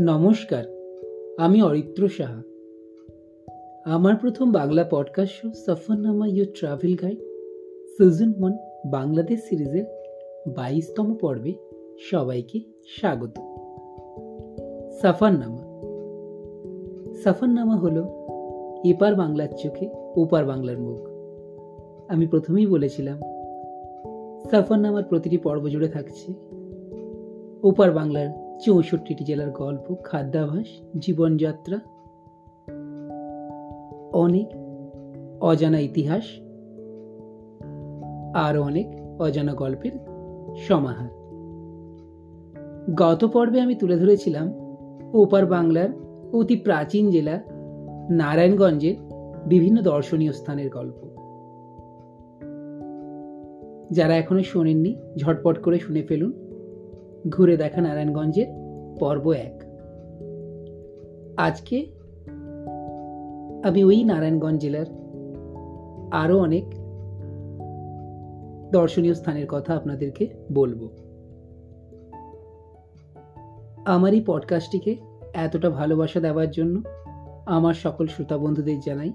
নমস্কার, আমি অরিত্র সাহা। আমার প্রথম Bangla podcast show Safarnama your travel guide season one Bangladesh সিরিজের বাইশতম পর্বে সবাইকে স্বাগত। সফরনামা। সফরনামা হলো এপার বাংলার চোখে ওপার বাংলার মুখ। আমি প্রথমেই বলেছিলাম, সফরনামার প্রতিটি পর্ব জুড়ে থাকছে ওপার বাংলার চৌষট্টিটি জেলার গল্প, খাদ্যাভাস, জীবনযাত্রা, অনেক অজানা ইতিহাস, আরও অনেক অজানা গল্পের সমাহার। গত পর্বে আমি তুলে ধরেছিলাম ওপার বাংলার অতি প্রাচীন জেলা নারায়ণগঞ্জের বিভিন্ন দর্শনীয় স্থানের গল্প। যারা এখনও শোনেননি, ঝটপট করে শুনে ফেলুন। ঘুরে দেখা নারায়ণগঞ্জের পর্ব এক। আজকে আমি ওই নারায়ণগঞ্জ জেলার আরও অনেক দর্শনীয় স্থানের কথা আপনাদেরকে বলব। আমার এই পডকাস্টটিকে এতটা ভালোবাসা দেওয়ার জন্য আমার সকল শ্রোতা বন্ধুদের জানাই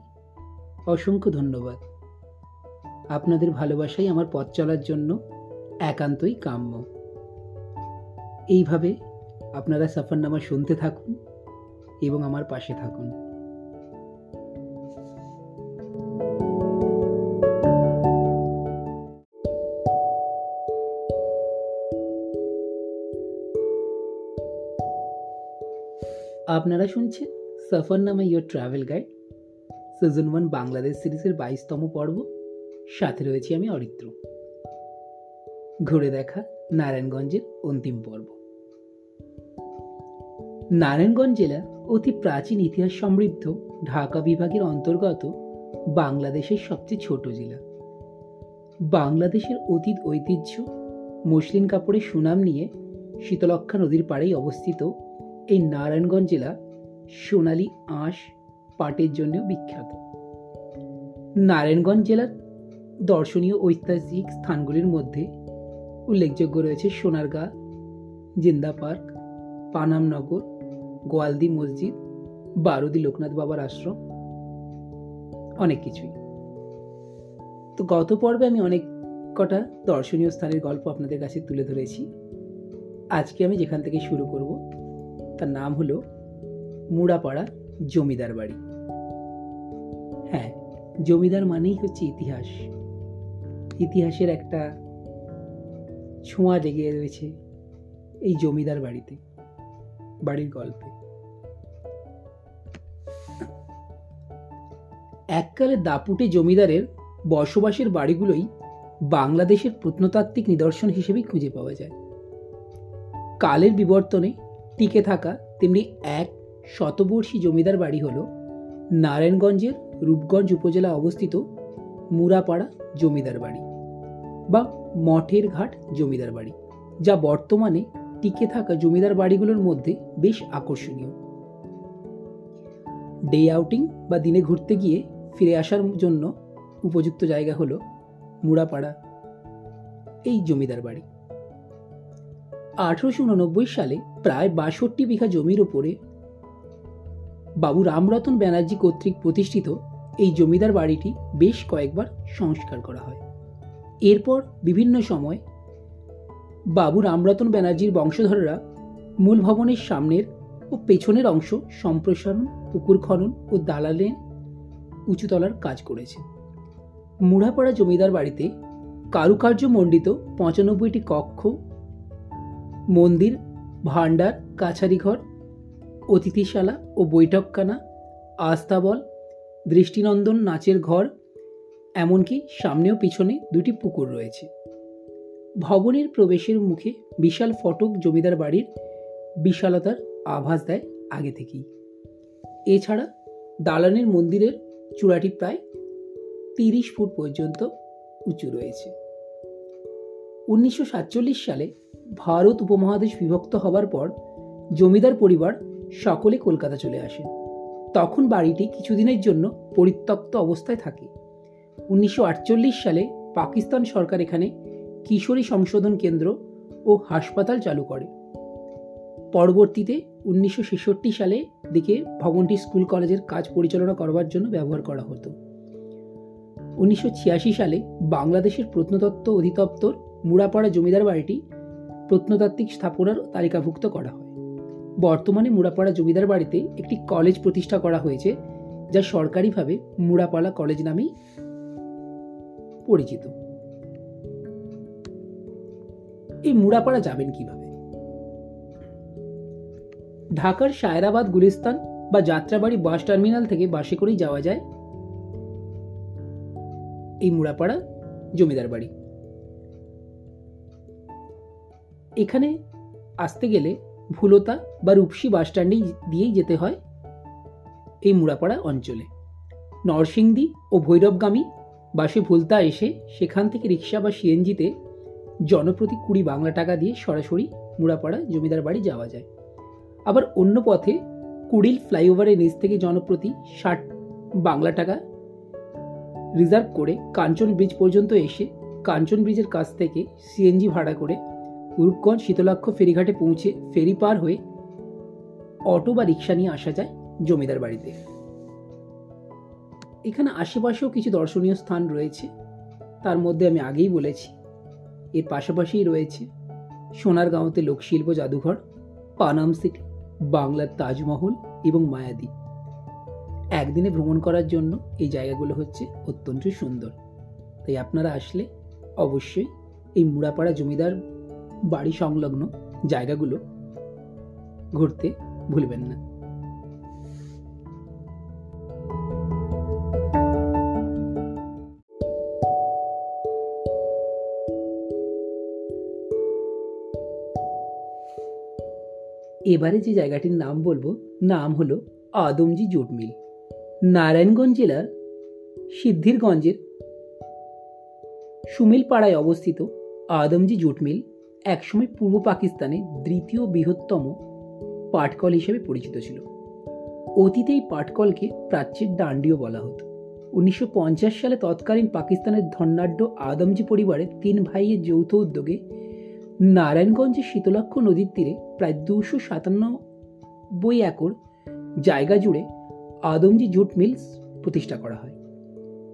অসংখ্য ধন্যবাদ। আপনাদের ভালোবাসাই আমার পথ চলার জন্য একান্তই কাম্য। এইভাবে আপনারা সফরনামা শুনতে থাকুন এবং আমার পাশে থাকুন। আপনারা শুনছেন Safarnama your travel guide. Season one Bangladesh সিরিজের বাইশতম পর্ব। সাথে রয়েছি আমি অরিত্র। ঘুরে দেখা নারায়ণগঞ্জের অন্তিম পর্ব। নারায়ণগঞ্জ জেলা অতি প্রাচীন ইতিহাস সমৃদ্ধ ঢাকা বিভাগের অন্তর্গত বাংলাদেশের সবচেয়ে ছোট জেলা। বাংলাদেশের অতীত ঐতিহ্য, মসলিন কাপড়ের সুনাম নিয়ে শীতলক্ষা নদীর পাড়েই অবস্থিত এই নারায়ণগঞ্জ জেলা সোনালী আঁশ পাটের জন্যও বিখ্যাত। নারায়ণগঞ্জ জেলার দর্শনীয় ঐতিহাসিক স্থানগুলির মধ্যে উল্লেখযোগ্য রয়েছে সোনারগাঁ, জিন্দা পার্ক পানামনগর গোয়ালদি মসজিদ, বারুদি লোকনাথ বাবার আশ্রম, অনেক কিছুই। তো গত পর্বে আমি অনেক কটা দর্শনীয় স্থানের গল্প আপনাদের কাছে তুলে ধরেছি। আজকে আমি যেখান থেকে শুরু করব, তার নাম হলো মুড়াপাড়া জমিদার বাড়ি। হ্যাঁ জমিদার মানেই হচ্ছে ইতিহাস। ইতিহাসের একটা ছোঁয়া লেগে রয়েছে এই জমিদার বাড়িতে, বাড়ির গল্পে। এককালে দাপুটে জমিদারের বসবাসের বাড়িগুলোই বাংলাদেশের প্রত্নতাত্ত্বিক নিদর্শন হিসেবেই খুঁজে পাওয়া যায়। কালের বিবর্তনে টিকে থাকা তেমনি এক শতবর্ষী জমিদার বাড়ি হল নারায়ণগঞ্জের রূপগঞ্জ উপজেলা অবস্থিত মুরাপাড়া জমিদার বাড়ি বা মঠের ঘাট জমিদার বাড়ি, যা বর্তমানে টিকে থাকা জমিদার বাড়িগুলোর মধ্যে বেশ আকর্ষণীয়। ডে আউটিং বা দিনে ঘুরতে গিয়ে ফিরে আসার জন্য উপযুক্ত জায়গা হলো মুড়াপাড়া, এই জমিদার বাড়ি। আঠারোশো উননব্বই সালে প্রায় বাষট্টি বিঘা জমির ওপরে বাবু রামরতন ব্যানার্জি কর্তৃক প্রতিষ্ঠিত এই জমিদার বাড়িটি বেশ কয়েকবার সংস্কার করা হয়। এরপর বিভিন্ন সময় বাবু রামরতন ব্যানার্জির বংশধররা মূল ভবনের সামনের ও পেছনের অংশ সম্প্রসারণ, পুকুর খনন ও দালালে উঁচুতলার কাজ করেছে। মুড়াপাড়া জমিদার বাড়িতে কারুকার্য মণ্ডিত পঁচানব্বইটি কক্ষ, মন্দির, ভাণ্ডার, কাছারিঘর, অতিথিশালা ও বৈঠকখানা, আস্তাবল, দৃষ্টিনন্দন নাচের ঘর, এমনকি সামনেও পিছনে দুটি পুকুর রয়েছে। ভবনের প্রবেশের মুখে বিশাল ফটক জমিদার বাড়ির বিশালতার আভাস দেয় আগে থেকেই। এছাড়া দালানের মন্দিরের চূড়াটি প্রায় তিরিশ ফুট পর্যন্ত উঁচু রয়েছে। উনিশশো সাতচল্লিশ সালে ভারত উপমহাদেশ বিভক্ত হবার পর জমিদার পরিবার সকলে কলকাতা চলে আসে। তখন বাড়িটি কিছুদিনের জন্য পরিত্যক্ত অবস্থায় থাকে। উনিশশো আটচল্লিশ সালে পাকিস্তান সরকার এখানে কিশোরী সংশোধন কেন্দ্র ও হাসপাতাল চালু করে। পরবর্তীতে উনিশশো সালে দিকে ভবনটি স্কুল কলেজের কাজ পরিচালনা করবার জন্য ব্যবহার করা হতো। উনিশশো ছিয়াশি সালে বাংলাদেশের প্রত্নতত্ত্ব অধিদপ্তর মুড়াপাড়া জমিদার বাড়িটি প্রত্নতাত্ত্বিক স্থাপনার তালিকাভুক্ত করা হয়। বর্তমানে মুড়াপাড়া জমিদার বাড়িতে একটি কলেজ প্রতিষ্ঠা করা হয়েছে, যা সরকারিভাবে মুড়াপাড়া কলেজ নামেই পরিচিত। এই মুড়াপাড়া যাবেন কীভাবে? ঢাকার সায়রাবাদ গুলিস্তান বা যাত্রাবাড়ি বাস টার্মিনাল থেকে বাসে করেই যাওয়া যায় এই মুড়াপাড়া জমিদার বাড়ি। এখানে আসতে গেলে ভুলতা বা রূপসী বাস স্ট্যান্ডে দিয়েই যেতে হয় এই মুড়াপাড়া অঞ্চলে। নরসিংদী ও ভৈরবগামী বাসে ভুলতা এসে সেখান থেকে রিক্সা বা সিএনজিতে জনপ্রতি কুড়ি বাংলা টাকা দিয়ে সরাসরি মুড়াপাড়া জমিদার বাড়ি যাওয়া যায়। আবার অন্য পথে কুড়িল ফ্লাইওভারের নিচ থেকে জনপ্রতি ষাট বাংলা টাকা রিজার্ভ করে কাঞ্চন ব্রিজ পর্যন্ত এসে কাঞ্চন ব্রিজের কাছ থেকে সিএনজি ভাড়া করে রূপগঞ্জ শীতলাক্ষ ফেরিঘাটে পৌঁছে ফেরি পার হয়ে অটো বা রিক্সা নিয়ে আসা যায় জমিদার বাড়িতে। এখানে আশেপাশেও কিছু দর্শনীয় স্থান রয়েছে। তার মধ্যে আমি আগেই বলেছি, এর পাশাপাশিই রয়েছে সোনারগাঁওতে লোকশিল্প জাদুঘর, পানাম সিটি। বাংলার তাজমহল এবং মায়াদ্বীপ একদিনে ভ্রমণ করার জন্য এই জায়গাগুলো হচ্ছে অত্যন্ত সুন্দর। তাই আপনারা আসলে অবশ্যই এই মুড়াপাড়া জমিদার বাড়ি সংলগ্ন জায়গাগুলো ঘুরতে ভুলবেন না। এবারে যে জায়গাটির নাম বলব, নাম হলো আদমজি জুট মিল। নারায়ণগঞ্জ জেলার সিদ্ধিরগঞ্জের সুমিলপাড়ায় অবস্থিত আদমজি জুট মিল একসময় পূর্ব পাকিস্তানে দ্বিতীয় বৃহত্তম পাটকল হিসেবে পরিচিত ছিল। অতীতে এই পাটকলকে প্রাচ্যের ডান্ডিও বলা হতো। উনিশশো পঞ্চাশ সালে তৎকালীন পাকিস্তানের ধন্যাঢ্য আদমজি পরিবারের তিন ভাইয়ের যৌথ উদ্যোগে নারায়ণগঞ্জের শীতলক্ষ নদীর তীরে প্রায় দুশো সাতানব্বই একর জায়গা জুড়ে আদমজি জুট মিলস প্রতিষ্ঠা করা হয়।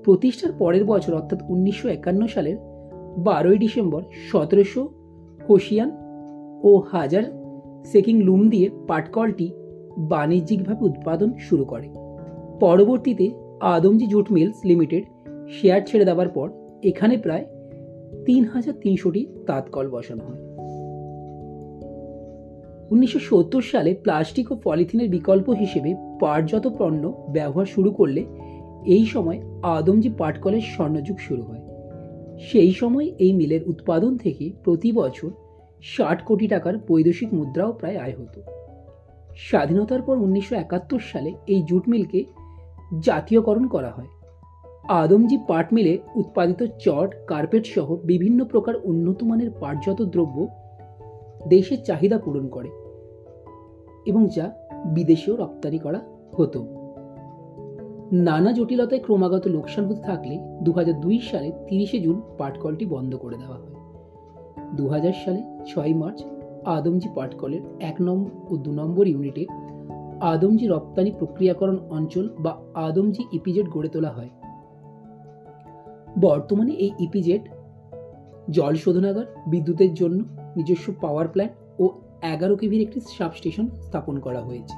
প্রতিষ্ঠার পরের বছর, অর্থাৎ উনিশশো একান্ন সালের বারোই ডিসেম্বর, সতেরোশো হোসিয়ান ও হাজার সেকিং লুম দিয়ে পাটকলটি বাণিজ্যিকভাবে উৎপাদন শুরু করে। পরবর্তীতে Adamjee jute mills limited share ছেড়ে দেওয়ার পর, এখানে প্রায় তিন হাজার তিনশোটি তাঁতকল বসানো হয়। উনিশশো সত্তর সালে প্লাস্টিক ও পলিথিনের বিকল্প হিসেবে পাটজাত পণ্য ব্যবহার শুরু করলে এই সময় আদমজি পাটকলের স্বর্ণযুগ শুরু হয়। সেই সময় এই মিলের উৎপাদন থেকে প্রতি বছর ষাট কোটি টাকার বৈদেশিক মুদ্রাও প্রায় আয় হতো। স্বাধীনতার পর উনিশশো একাত্তর সালে এই জুট মিলকে জাতীয়করণ করা হয়। আদমজি পাট মিলে উৎপাদিত চট, কার্পেট সহ বিভিন্ন প্রকার উন্নত মানের পাটজাত দ্রব্য দেশের চাহিদা পূরণ করে এবং যা বিদেশেও রপ্তানি করা হতো। নানা জটিলতায় ক্রমাগত লোকসান হতে থাকলে দু হাজার দুই সালে তিরিশে জুন পাটকলটি বন্ধ করে দেওয়া হয়। দু হাজার সালে ছয় মার্চ আদমজি পাটকলের এক নম্বর ও দু নম্বর ইউনিটে আদমজি রপ্তানি প্রক্রিয়াকরণ অঞ্চল বা আদমজি ইপিজেড গড়ে তোলা হয়। বর্তমানে এই ইপিজেড জল শোধনাগার, বিদ্যুতের জন্য নিজস্ব পাওয়ার প্ল্যান্ট ও এগারো কেভির একটি সাবস্টেশন স্থাপন করা হয়েছে।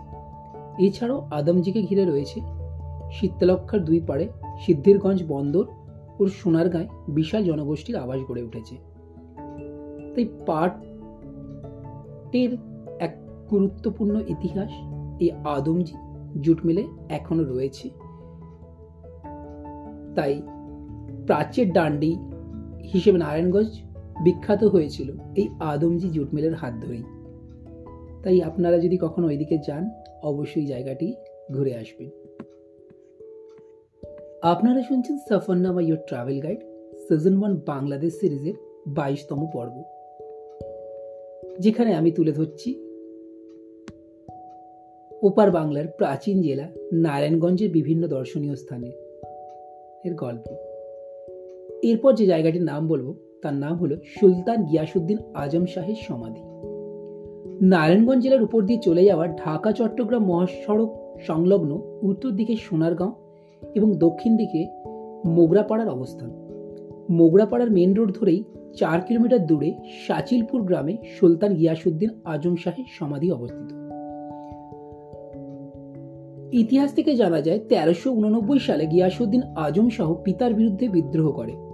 এছাড়াও আদমজিকে ঘিরে রয়েছে শীতলক্ষার দুই পাড়ে সিদ্ধিরগঞ্জ বন্দর ও সোনারগাঁয় বিশাল জনগোষ্ঠীর আবাস গড়ে উঠেছে। তাই পাটের এক গুরুত্বপূর্ণ ইতিহাস এই আদমজি জুট মিলে এখনও রয়েছে। তাই প্রাচ্যের ডান্ডি হিসেবে নারায়ণগঞ্জ বিখ্যাত হয়েছিল এই আদমজি জুট মিলের হাত ধরেই। তাই আপনারা যদি কখনো ওইদিকে যান, অবশ্যই জায়গাটি ঘুরে আসবেন। আপনারা শুনছেন Safarnama your travel guide season one Bangladesh সিরিজের বাইশতম পর্ব। যেখানে আমি তুলে ধরছি ওপার বাংলার প্রাচীন জেলা নারায়ণগঞ্জের বিভিন্ন দর্শনীয় স্থানে। এর গল্প। এরপর যে জায়গাটির নাম বলব, তার নাম হলো সুলতান গিয়াসুদ্দিন আজম শাহের সমাধি। নারায়ণগঞ্জ জেলার উপর দিয়ে চলে যাওয়া ঢাকা চট্টগ্রাম মহাসড়ক সংলগ্ন উত্তর দিকে সোনারগাঁও এবং দক্ষিণ দিকে মোগরাপাড়ার অবস্থান। মোগরাপাড়ার মেন রোড ধরেই চার কিলোমিটার দূরে সাচিলপুর গ্রামে সুলতান গিয়াসুদ্দিন আজম শাহের সমাধি অবস্থিত। ইতিহাস থেকে জানা যায়, তেরোশো উননব্বই সালে গিয়াসুদ্দিন আজম শাহ পিতার বিরুদ্ধে বিদ্রোহ করে।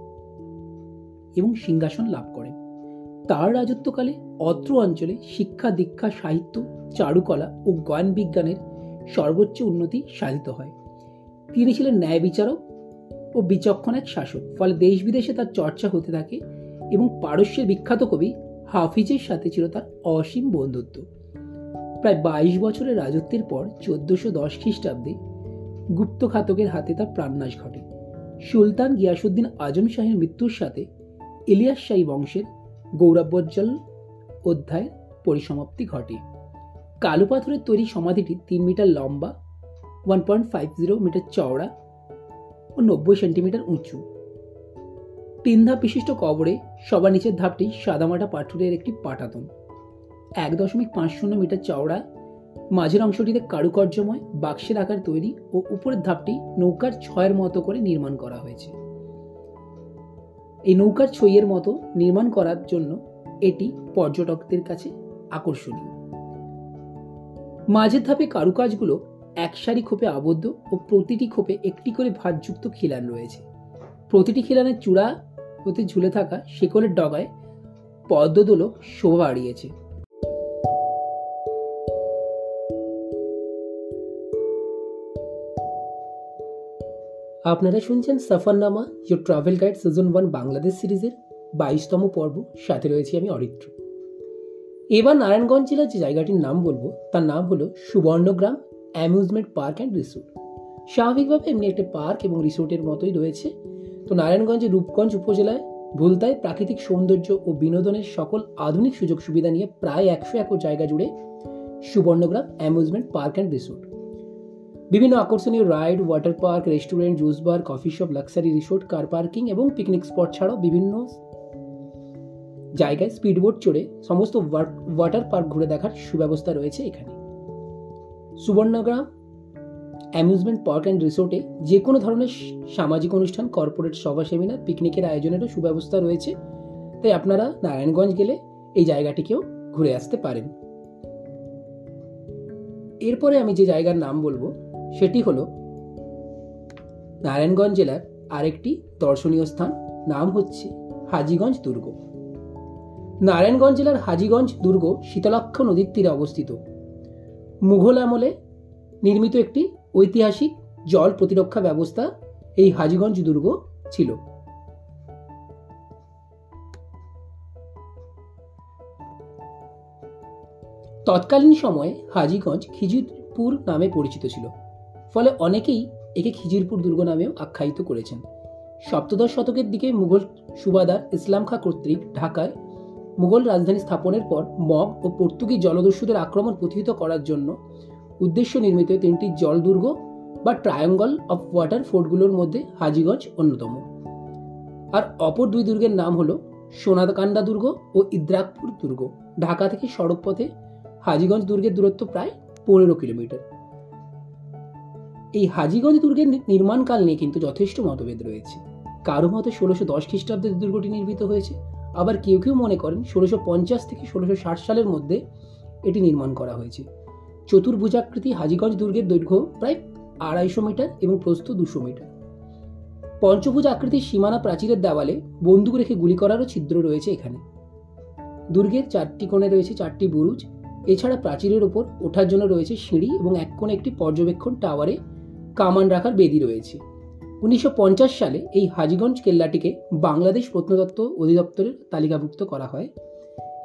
এবং সিংহাসন লাভ করেন তার রাজত্বকালে অত্র অঞ্চলে শিক্ষা, দীক্ষা, সাহিত্য, চারুকলা ও জ্ঞান বিজ্ঞানের সর্বোচ্চ উন্নতি সাধিত হয়। তিনি ছিলেন ন্যায় বিচারক ও বিচক্ষণ এক শাসক। ফলে দেশ বিদেশে তার চর্চা হতে থাকে এবং পারস্যের বিখ্যাত কবি হাফিজের সাথে ছিল তার অসীম বন্ধুত্ব। প্রায় বাইশ বছরের রাজত্বের পর চোদ্দশো দশ খ্রিস্টাব্দে গুপ্ত ঘাতকের হাতে তার প্রাণনাশ ঘটে। সুলতান গিয়াসুদ্দিন আজম শাহের মৃত্যুর সাথে ইলিয়াস শাহী বংশের গৌরবোজ্জ্বল অধ্যায়ের পরিসমাপ্তি ঘটে। কালো পাথরের তৈরি সমাধিটি তিন মিটার লম্বা one point five zero metre চওড়া ও নব্বই সেন্টিমিটার উঁচু। তিন ধাপ বিশিষ্ট কবরে সবার নিচের ধাপটি সাদামাটা পাথরের একটি পাটাতন। এক দশমিক পাঁচ শূন্য মিটার চওড়া, মাঝের অংশটিতে কারুকার্যময় বাক্সের আকার তৈরি ও উপরের ধাপটি নৌকার ছয়ের মতো করে নির্মাণ করা হয়েছে। এই নৌকার ছইয়ের মতো নির্মাণ করার জন্য এটি পর্যটকদের কাছে আকর্ষণীয়। মাঝের ধাপে কারুকাজগুলো এক সারি খোপে আবদ্ধ ও প্রতিটি খোপে একটি করে ভাতযুক্ত খিলান রয়েছে। প্রতিটি খিলানের চূড়া হতে ঝুলে থাকা শেকলের ডগায় পদ্মদোলক শোভা বাড়িয়েছে। আপনারা শুনছেন Safarnama your travel guide season one Bangladesh সিরিজের বাইশতম পর্ব। সাথে রয়েছি আমি অরিত্র। এবার নারায়ণগঞ্জ জেলার যে জায়গাটির নাম বলব, তার নাম হলো Subarnagram amusement park and resort. স্বাভাবিকভাবে এমনি একটা পার্ক এবং রিসোর্টের মতোই রয়েছে। তো নারায়ণগঞ্জের রূপগঞ্জ উপজেলায় ভুলতায় প্রাকৃতিক সৌন্দর্য ও বিনোদনের সকল আধুনিক সুযোগ সুবিধা নিয়ে প্রায় একশো একর জায়গা জুড়ে Subarnagram amusement park and resort. বিভিন্ন আকর্ষণীয় ride, water park, restaurant, juice bar, coffee shop, luxury resort, car parking এবং পিকনিক স্পট ছাড়াও বিভিন্ন জায়গায় স্পিডবোট চড়ে সমস্ত ওয়াটার পার্ক ঘুরে দেখার সুব্যবস্থা রয়েছে এখানে। সুবর্ণগ্রাম অ্যামিউজমেন্ট পার্ক অ্যান্ড রিসোর্টে যে কোনো ধরনের সামাজিক অনুষ্ঠান, কর্পোরেট সভা, সেমিনার, পিকনিকের আয়োজনেরও সুব্যবস্থা রয়েছে। তাই আপনারা নারায়ণগঞ্জ গেলে এই জায়গাটিকেও ঘুরে আসতে পারেন। এরপরে আমি যে জায়গার নাম বলব সেটি হলো নারায়ণগঞ্জ জেলার আরেকটি দর্শনীয় স্থান, নাম হচ্ছে হাজিগঞ্জ দুর্গ। নারায়ণগঞ্জ জেলার হাজিগঞ্জ দুর্গ শীতলাক্ষ নদীর তীরে অবস্থিত। মুঘল আমলে নির্মিত একটি ঐতিহাসিক জল প্রতিরক্ষা ব্যবস্থা এই হাজিগঞ্জ দুর্গ ছিল। তৎকালীন সময়ে হাজিগঞ্জ খিজিরপুর নামে পরিচিত ছিল। ফলে অনেকেই একে খিজিরপুর দুর্গ নামেও আখ্যায়িত করেছেন। সপ্তদশ শতকের দিকে মুঘল সুবাদার ইসলাম খা কর্তৃক ঢাকায় মুঘল রাজধানী স্থাপনের পর মগ ও পর্তুগিজ জলদস্যুদের আক্রমণ প্রতিহিত করার জন্য উদ্দেশ্য নির্মিত তিনটি জল দুর্গ বা ট্রায়াঙ্গল অফ ওয়াটার ফোর্টগুলোর মধ্যে হাজিগঞ্জ অন্যতম। আর অপর দুই দুর্গের নাম হল সোনাকান্দা দুর্গ ও ইদ্রাকপুর দুর্গ। ঢাকা থেকে সড়ক পথে হাজিগঞ্জ দুর্গের দূরত্ব প্রায় পনেরো কিলোমিটার। এই হাজিগঞ্জ দুর্গের নির্মাণকাল নিয়ে কিন্তু যথেষ্ট মতভেদ রয়েছে। কারও মতে ষোলোশো দশ খ্রিস্টাব্দে দুর্গটি নির্মিত হয়েছে। আবার কেউ কেউ মনে করেন ষোলোশো পঞ্চাশ থেকে ষোলোশো ষাট সালের মধ্যে এটি নির্মাণ করা হয়েছে। চতুর্ভুজাকৃতি হাজিগঞ্জ দুর্গের দৈর্ঘ্য প্রায় আড়াইশো মিটার এবং প্রস্থ দুশো মিটার। পঞ্চভুজ আকৃতির সীমানা প্রাচীরের দেওয়ালে বন্দুক রেখে গুলি করারও ছিদ্র রয়েছে এখানে। দুর্গের চারটি কোণে রয়েছে চারটি বুরুজ। এছাড়া প্রাচীরের ওপর ওঠার জন্য রয়েছে সিঁড়ি এবং এক কোণে একটি পর্যবেক্ষণ টাওয়ারে কামান রাখার বেদি রয়েছে। উনিশশো পঞ্চাশ সালে এই হাজিগঞ্জ কেল্লাটিকে বাংলাদেশ প্রত্নতত্ত্ব অধিদপ্তরের তালিকাভুক্ত করা হয়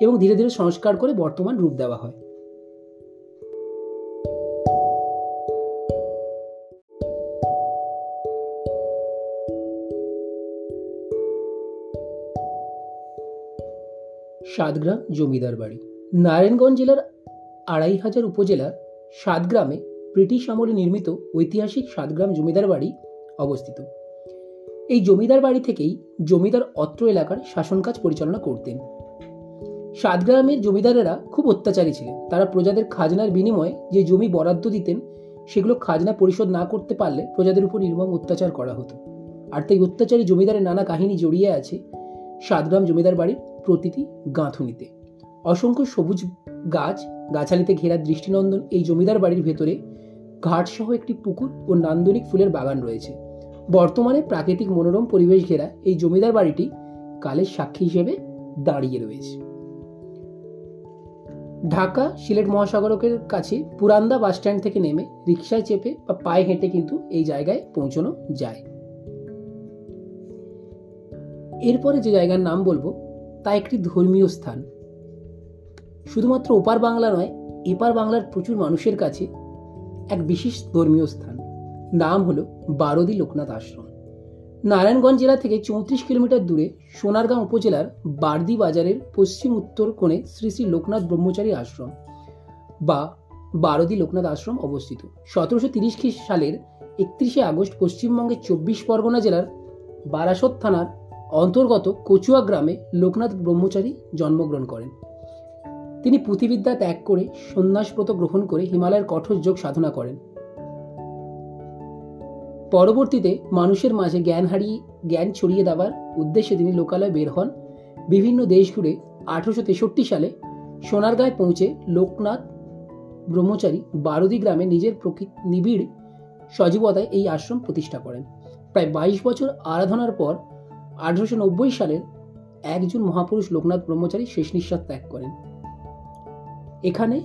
এবং ধীরে ধীরে সংস্কার করে বর্তমান রূপ দেওয়া হয়। সাতগ্রাম জমিদার বাড়ি। নারায়ণগঞ্জ জেলার আড়াই হাজার উপজেলার সাতগ্রামে ব্রিটিশ আমলে নির্মিত ঐতিহাসিক সাতগ্রাম জমিদার বাড়ি অবস্থিত। এই জমিদার বাড়ি থেকেই জমিদার অত্র এলাকার শাসন কাজ পরিচালনা করতেন। সাতগ্রামের জমিদারেরা খুব অত্যাচারী ছিলেন। তারা প্রজাদের খাজনার বিনিময়ে যে জমি বরাদ্দ দিতেন, সেগুলো খাজনা পরিশোধ না করতে পারলে প্রজাদের উপর নির্মম অত্যাচার করা হতো। আর তাই অত্যাচারী জমিদারের নানা কাহিনী জড়িয়ে আছে সাতগ্রাম জমিদার বাড়ির প্রতিটি গাঁথুনিতে। অসংখ্য সবুজ গাছ, গাছালিতে ঘেরা দৃষ্টিনন্দন এই জমিদার বাড়ির ভেতরে ঘাটসহ একটি পুকুর ও নান্দনিক ফুলের বাগান রয়েছে। বর্তমানে প্রাকৃতিক মনোরম পরিবেশ ঘেরা এই জমিদার বাড়িটি কালের সাক্ষী হিসেবে দাঁড়িয়ে রয়েছে। ঢাকা সিলেট মহাসাগরকের কাছে পুরান্দা বাস স্ট্যান্ড থেকে নেমে রিক্সায় চেপে বা পায়ে হেঁটে কিন্তু এই জায়গায় পৌঁছানো যায়। এরপরে যে জায়গার নাম বলব, তা একটি ধর্মীয় স্থান। শুধুমাত্র ওপার বাংলা নয়, এপার বাংলার প্রচুর মানুষের কাছে এক বিশেষ ধর্মীয় স্থান। নাম হলো বারদি লোকনাথ আশ্রম। নারায়ণগঞ্জ জেলা থেকে চৌত্রিশ কিলোমিটার দূরে সোনারগাঁও উপজেলার বারদি বাজারের পশ্চিম উত্তর কোণে শ্রী শ্রী লোকনাথ ব্রহ্মচারী আশ্রম বা বারদি লোকনাথ আশ্রম অবস্থিত। সতেরোশো তিরিশ সালের একত্রিশে আগস্ট পশ্চিমবঙ্গের চব্বিশ পরগনা জেলার বারাসত থানার অন্তর্গত কচুয়া গ্রামে লোকনাথ ব্রহ্মচারী জন্মগ্রহণ করেন। তিনি পুঁথিবিদ্যা ত্যাগ করে সন্ন্যাসব্রত গ্রহণ করে হিমালয়ের কঠোর যোগ সাধনা করেন। পরবর্তীতে মানুষের মাঝে জ্ঞান হারিয়ে, জ্ঞান ছড়িয়ে দেওয়ার উদ্দেশ্যে তিনি লোকালয়ে বের হন। বিভিন্ন দেশ ঘুরে আঠারোশো তেষট্টি সালে সোনারগাঁয় পৌঁছে লোকনাথ ব্রহ্মচারী বারদি গ্রামে নিজের প্রকৃত নিবিড় সজীবতায় এই আশ্রম প্রতিষ্ঠা করেন। প্রায় বাইশ বছর আরাধনার পর আঠারোশো নব্বই সালের একজন মহাপুরুষ লোকনাথ ব্রহ্মচারী শেষ নিঃশ্বাস ত্যাগ করেন। এখানে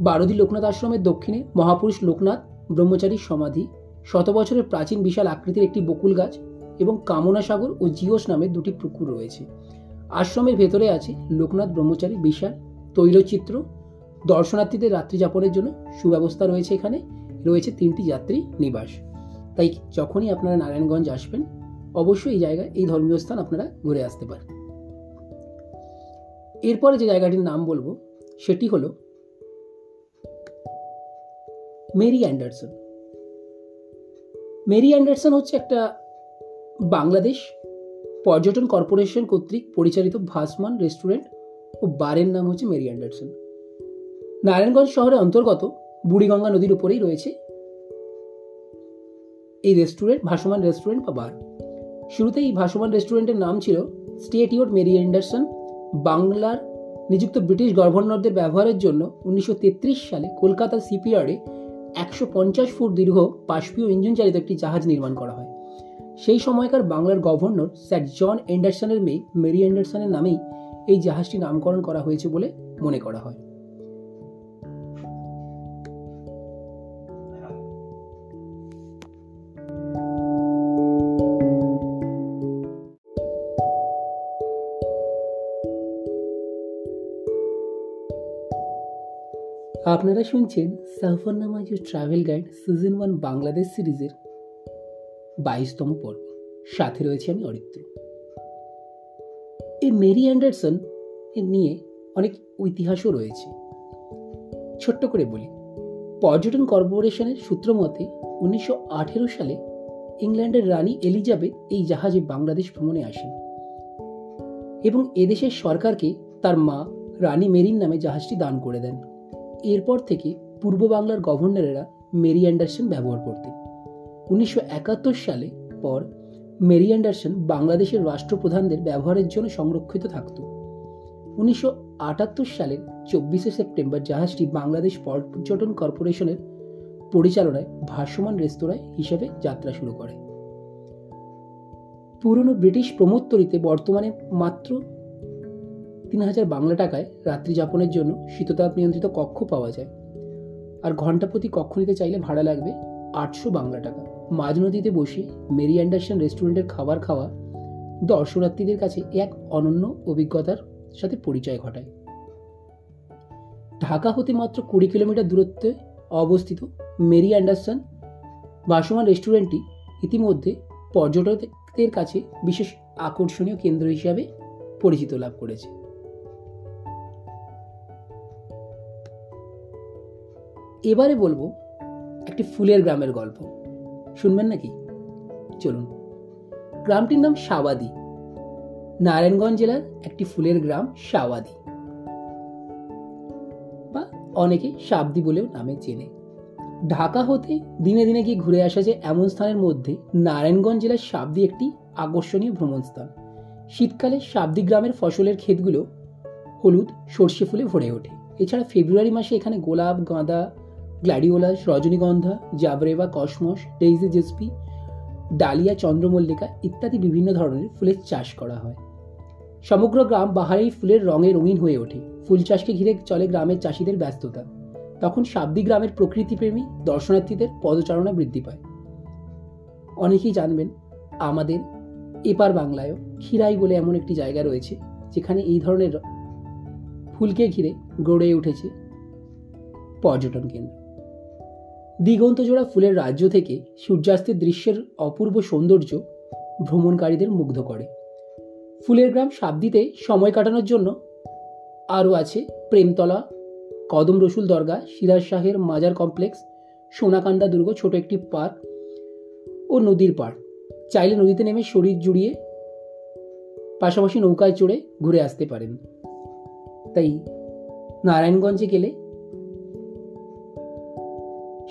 বারদি লোকনাথ আশ্রমের দক্ষিণে মহাপুরুষ লোকনাথ ব্রহ্মচারীর সমাধি, শত বছরের প্রাচীন বিশাল আকৃতির একটি বকুল গাছ এবং কামনা সাগর ও জিওস নামে দুটি পুকুর রয়েছে। আশ্রমের ভেতরে আছে লোকনাথ ব্রহ্মচারী বিশাল তৈলচিত্র। দর্শনার্থীদের রাত্রি যাপনের জন্য সুব্যবস্থা রয়েছে এখানে। রয়েছে তিনটি যাত্রী নিবাস। তাই যখনই আপনারা নারায়ণগঞ্জ আসবেন, অবশ্যই এই জায়গায়, এই ধর্মীয় স্থান আপনারা ঘুরে আসতে পারেন। এরপরে যে জায়গাটির নাম বলব, সেটি হলো মেরি অ্যান্ডারসন। মেরি অ্যান্ডারসন হচ্ছে একটা বাংলাদেশ পর্যটন কর্পোরেশন কর্তৃক পরিচালিত ভাসমান রেস্টুরেন্ট ও বারের নাম হচ্ছে মেরি অ্যান্ডারসন। নারায়ণগঞ্জ শহরের অন্তর্গত বুড়িগঙ্গা নদীর উপরেই রয়েছে এই রেস্টুরেন্ট, ভাসমান রেস্টুরেন্ট বা বার। শুরুতে এই ভাসমান রেস্টুরেন্টের নাম ছিল স্টেট ইউর মেরি অ্যান্ডারসন বাংলার নিযুক্ত ব্রিটিশ গভর্নরদের ব্যবহারের জন্য উনিশশো তেত্রিশ সালে কলকাতার সিপিয়ার্ডে একশো পঞ্চাশ ফুট দীর্ঘ বাষ্পীয় ইঞ্জিন চালিত একটি জাহাজ নির্মাণ করা হয়। সেই সময়কার বাংলার গভর্নর স্যার জন এন্ডারসনের মেয়ে মেরি অ্যান্ডারসনের নামেই এই জাহাজটি নামকরণ করা হয়েছে বলে মনে করা হয়। আপনারা শুনছেন Safarnama your travel guide season one Bangladesh সিরিজের বাইশতম পর্ব। সাথে রয়েছে আমি অরিত্র। এই মেরি অ্যান্ডারসন নিয়ে অনেক ইতিহাসও রয়েছে। ছোট্ট করে বলি, পর্যটন কর্পোরেশনের সূত্র মতে উনিশশো আঠেরো সালে ইংল্যান্ডের রানী এলিজাবেথ এই জাহাজে বাংলাদেশ ভ্রমণে আসেন এবং এদেশের সরকারকে তার মা রানী মেরিন নামে জাহাজটি দান করে দেন। এরপর থেকে পূর্ব বাংলার গভর্নরেরা মেরি অ্যান্ডারসন ব্যবহার করতেন উনিশশো সালে পর মেরি অ্যান্ডারসন বাংলাদেশের রাষ্ট্রপ্রধানদের ব্যবহারের জন্য সংরক্ষিত থাকত। উনিশশো সালের চব্বিশে সেপ্টেম্বর জাহাজটি বাংলাদেশ পর্যটন কর্পোরেশনের পরিচালনায় ভাসমান রেস্তোরাঁ হিসেবে যাত্রা শুরু করে। পুরনো ব্রিটিশ প্রমোত্তরিতে বর্তমানে মাত্র তিন হাজার বাংলা টাকায় রাত্রি যাপনের জন্য শীততাপ নিয়ন্ত্রিত কক্ষ পাওয়া যায়। আর ঘণ্টা প্রতি কক্ষ নিতে চাইলে ভাড়া লাগবে আটশো বাংলা টাকা। মাঝ নদীতে বসে মেরি অ্যান্ডারসন রেস্টুরেন্টের খাবার খাওয়া দর্শনার্থীদের কাছে এক অনন্য অভিজ্ঞতার সাথে পরিচয় ঘটায়। ঢাকা হতে মাত্র কুড়ি কিলোমিটার দূরত্বে অবস্থিত মেরি অ্যান্ডারসন ভাসমান রেস্টুরেন্টটি ইতিমধ্যে পর্যটকদের কাছে বিশেষ আকর্ষণীয় কেন্দ্র হিসাবে পরিচিত লাভ করেছে। এবারে বলব একটি ফুলের গ্রামের গল্প। শুনবেন নাকি? চলুন। গ্রামটির নাম সাবাদি নারায়ণগঞ্জ জেলার একটি ফুলের গ্রাম সাওয়াদি। বা অনেকে সাবদি বলেও নামে চেনে। ঢাকা হতে দিনে দিনে গিয়ে ঘুরে আসা যে এমন স্থানের মধ্যে নারায়ণগঞ্জ জেলার সাবদি একটি আকর্ষণীয় ভ্রমণ স্থান। শীতকালে সাবদি গ্রামের ফসলের ক্ষেতগুলো হলুদ, সর্ষে ফুলে ভরে ওঠে। এছাড়া ফেব্রুয়ারি মাসে এখানে গোলাপ, গাঁদা গ্ল্যাডিওলাস রজনীগন্ধা জাবরেবা, কসমস ডেইজি জেসপি, ডালিয়া, চন্দ্রমল্লিকা ইত্যাদি বিভিন্ন ধরনের ফুলের চাষ করা হয়। সমগ্র গ্রাম বাহারি ফুলের রঙে রঙিন হয়ে ওঠে। ফুল চাষকে ঘিরে চলে গ্রামের চাষিদের ব্যস্ততা। তখন সাবদি গ্রামের প্রকৃতিপ্রেমী দর্শনার্থীদের পদচারণা বৃদ্ধি পায়। অনেকেই জানবেন, আমাদের এপার বাংলায়ও খিরাই বলে এমন একটি জায়গা রয়েছে, যেখানে এই ধরনের ফুলকে ঘিরে গড়ে উঠেছে পর্যটন কেন্দ্র। দিগন্ত জোড়া ফুলের রাজ্য থেকে সূর্যাস্তের দৃশ্যের অপূর্ব সৌন্দর্য ভ্রমণকারীদের মুগ্ধ করে। ফুলের গ্রাম সাবদিতে সময় কাটানোর জন্য আরও আছে প্রেমতলা, কদম রসুল দরগা সিরাজ শাহের মাজার কমপ্লেক্স, সোনাকান্দা দুর্গ ছোট একটি পার্ক ও নদীর পাড়। চাইলে নদীতে নেমে শরীর জুড়িয়ে পাশাপাশি নৌকায় চড়ে ঘুরে আসতে পারেন। তাই নারায়ণগঞ্জে গেলে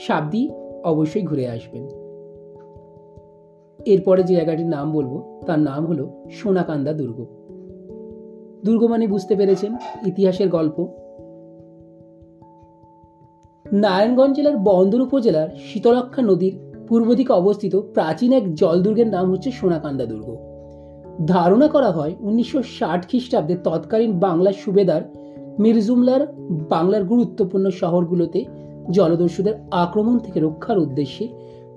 সাবদি অবশ্যই ঘুরে আসবেন। এরপরে যে জায়গাটির নাম বলব, তার নাম হলো সোনাকান্দা দুর্গ। দুর্গ মানে বুঝতে পেরেছেন, ইতিহাসের গল্প। নারায়ণগঞ্জ জেলার বন্দর উপজেলার শীতলক্ষা নদীর পূর্ব দিকে অবস্থিত প্রাচীন এক জলদুর্গের নাম হচ্ছে সোনাকান্দা দুর্গ। ধারণা করা হয় উনিশশো ষাট খ্রিস্টাব্দে তৎকালীন বাংলার সুবেদার মিরজুমলার বাংলার গুরুত্বপূর্ণ শহরগুলোতে জলদস্যুদের আক্রমণ থেকে রক্ষার উদ্দেশ্যে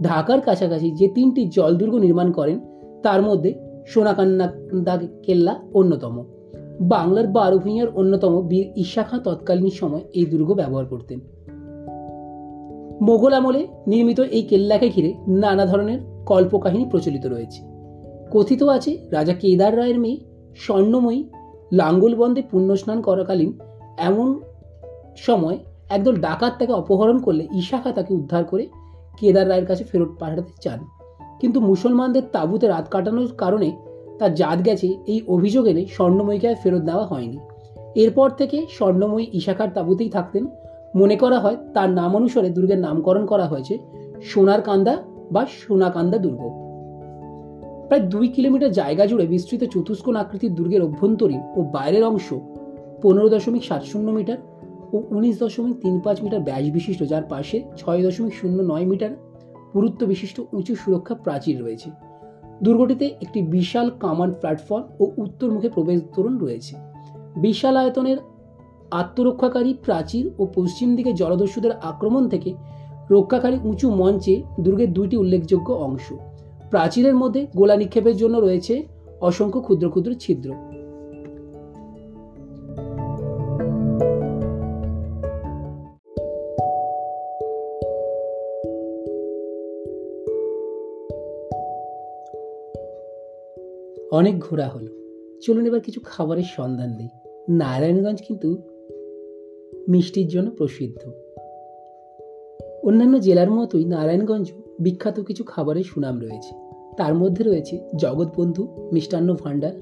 ঢাকার কাছাকাছি যে তিনটি জলদুর্গ নির্মাণ করেন, তার মধ্যে সোনাকান্দা কেল্লা অন্যতম। বাংলার বারো ভূঁইয়ার অন্যতম বীর ঈশা খাঁ তৎকালীন সময় এই দুর্গ ব্যবহার করতেন। মোগল আমলে নির্মিত এই কেল্লাকে ঘিরে নানা ধরনের কল্পকাহিনী প্রচলিত রয়েছে। কথিত আছে রাজা কেদার রায়ের মেয়ে স্বর্ণময়ী লাঙ্গলবন্দে পুণ্যস্নান করাকালীন এমন সময় একদল ডাকাত তাকে অপহরণ করলে ঈশাখা তাকে উদ্ধার করে কেদার রায়ের কাছে ফেরত পাঠাতে চান। কিন্তু মুসলমানদের তাঁবুতে রাত কাটানোর কারণে তার জাত গেছে এই অভিযোগ এনে স্বর্ণময়ীকে ফেরত দেওয়া হয়নি। এরপর থেকে স্বর্ণময়ী ঈশাখার তাঁবুতেই থাকতেন। মনে করা হয় তার নাম অনুসারে দুর্গের নামকরণ করা হয়েছে সোনার কান্দা বা সোনাকান্দা দুর্গ। প্রায় দুই কিলোমিটার জায়গা জুড়ে বিস্তৃত চতুষ্কোণ আকৃতির দুর্গের অভ্যন্তরীণ ও বাইরের অংশ পনেরো দশমিক সাত শূন্য মিটার ও উনিশ দশমিক তিন পাঁচ মিটার ব্যাস বিশিষ্ট, যার পাশে ছয় দশমিক শূন্য নয় মিটার পুরুত্ব বিশিষ্ট উঁচু সুরক্ষা প্রাচীর রয়েছে। দুর্গটিতে একটি বিশাল কামান প্ল্যাটফর্ম ও উত্তরমুখে প্রবেশ তোরণ রয়েছে। বিশাল আয়তনের আত্মরক্ষাকারী প্রাচীর ও পশ্চিম দিকে জলদস্যুদের আক্রমণ থেকে রক্ষাকারী উঁচু মঞ্চে দুর্গের দুইটি উল্লেখযোগ্য অংশ। প্রাচীরের মধ্যে গোলা নিক্ষেপের জন্য রয়েছে অসংখ্য ক্ষুদ্র ক্ষুদ্র ছিদ্র। অনেক ঘোরা হলো। চলুন এবার কিছু খাবারের সন্ধান দিই। নারায়ণগঞ্জ কিন্তু মিষ্টির জন্য প্রসিদ্ধ। অন্যান্য জেলার মতোই নারায়ণগঞ্জ বিখ্যাত কিছু খাবারের সুনাম রয়েছে। তার মধ্যে রয়েছে জগৎবন্ধু মিষ্টান্ন ভাণ্ডার,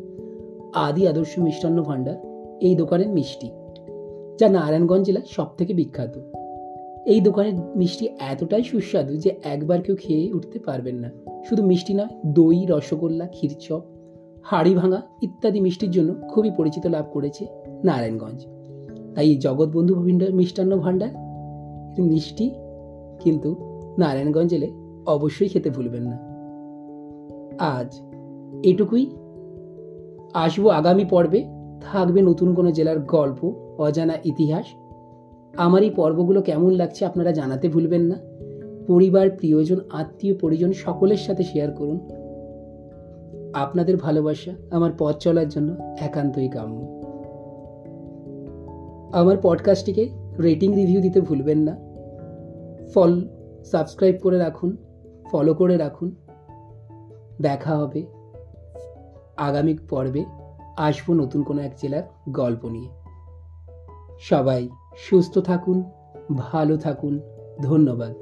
আদি আদর্শ মিষ্টান্ন ভাণ্ডার, এই দোকানের মিষ্টি, যা নারায়ণগঞ্জ জেলার সব থেকে বিখ্যাত। এই দোকানের মিষ্টি এতটাই সুস্বাদু যে একবার কেউ খেয়ে উঠতে পারবেন না। শুধু মিষ্টি নয়, দই, রসগোল্লা, ক্ষীরচপ হাড়ি ভাঙা ইত্যাদি মিষ্টির জন্য খুবই পরিচিত লাভ করেছে নারায়ণগঞ্জ। তাই এই জগৎবন্ধু ভাণ্ডার মিষ্টান্ন ভাণ্ডার মিষ্টি কিন্তু নারায়ণগঞ্জ এলে অবশ্যই খেতে ভুলবেন না। আজ এটুকুই। আসব আগামী পর্বে। থাকবে নতুন কোনো জেলার গল্প, অজানা ইতিহাস। আমার এই পর্বগুলো কেমন লাগছে আপনারা জানাতে ভুলবেন না। পরিবার, প্রিয়জন, আত্মীয়, পরিজন সকলের সাথে শেয়ার করুন। আপনাদের ভালোবাসা আমার পথ চলার জন্য একান্তই কাম্য। আমার পডকাস্টটিকে রেটিং রিভিউ দিতে ভুলবেন না। ফল, সাবস্ক্রাইব করে রাখুন, ফলো করে রাখুন। দেখা হবে আগামী পর্বে আসব নতুন কোনো এক জেলার গল্প নিয়ে। সবাই সুস্থ থাকুন, ভালো থাকুন, ধন্যবাদ।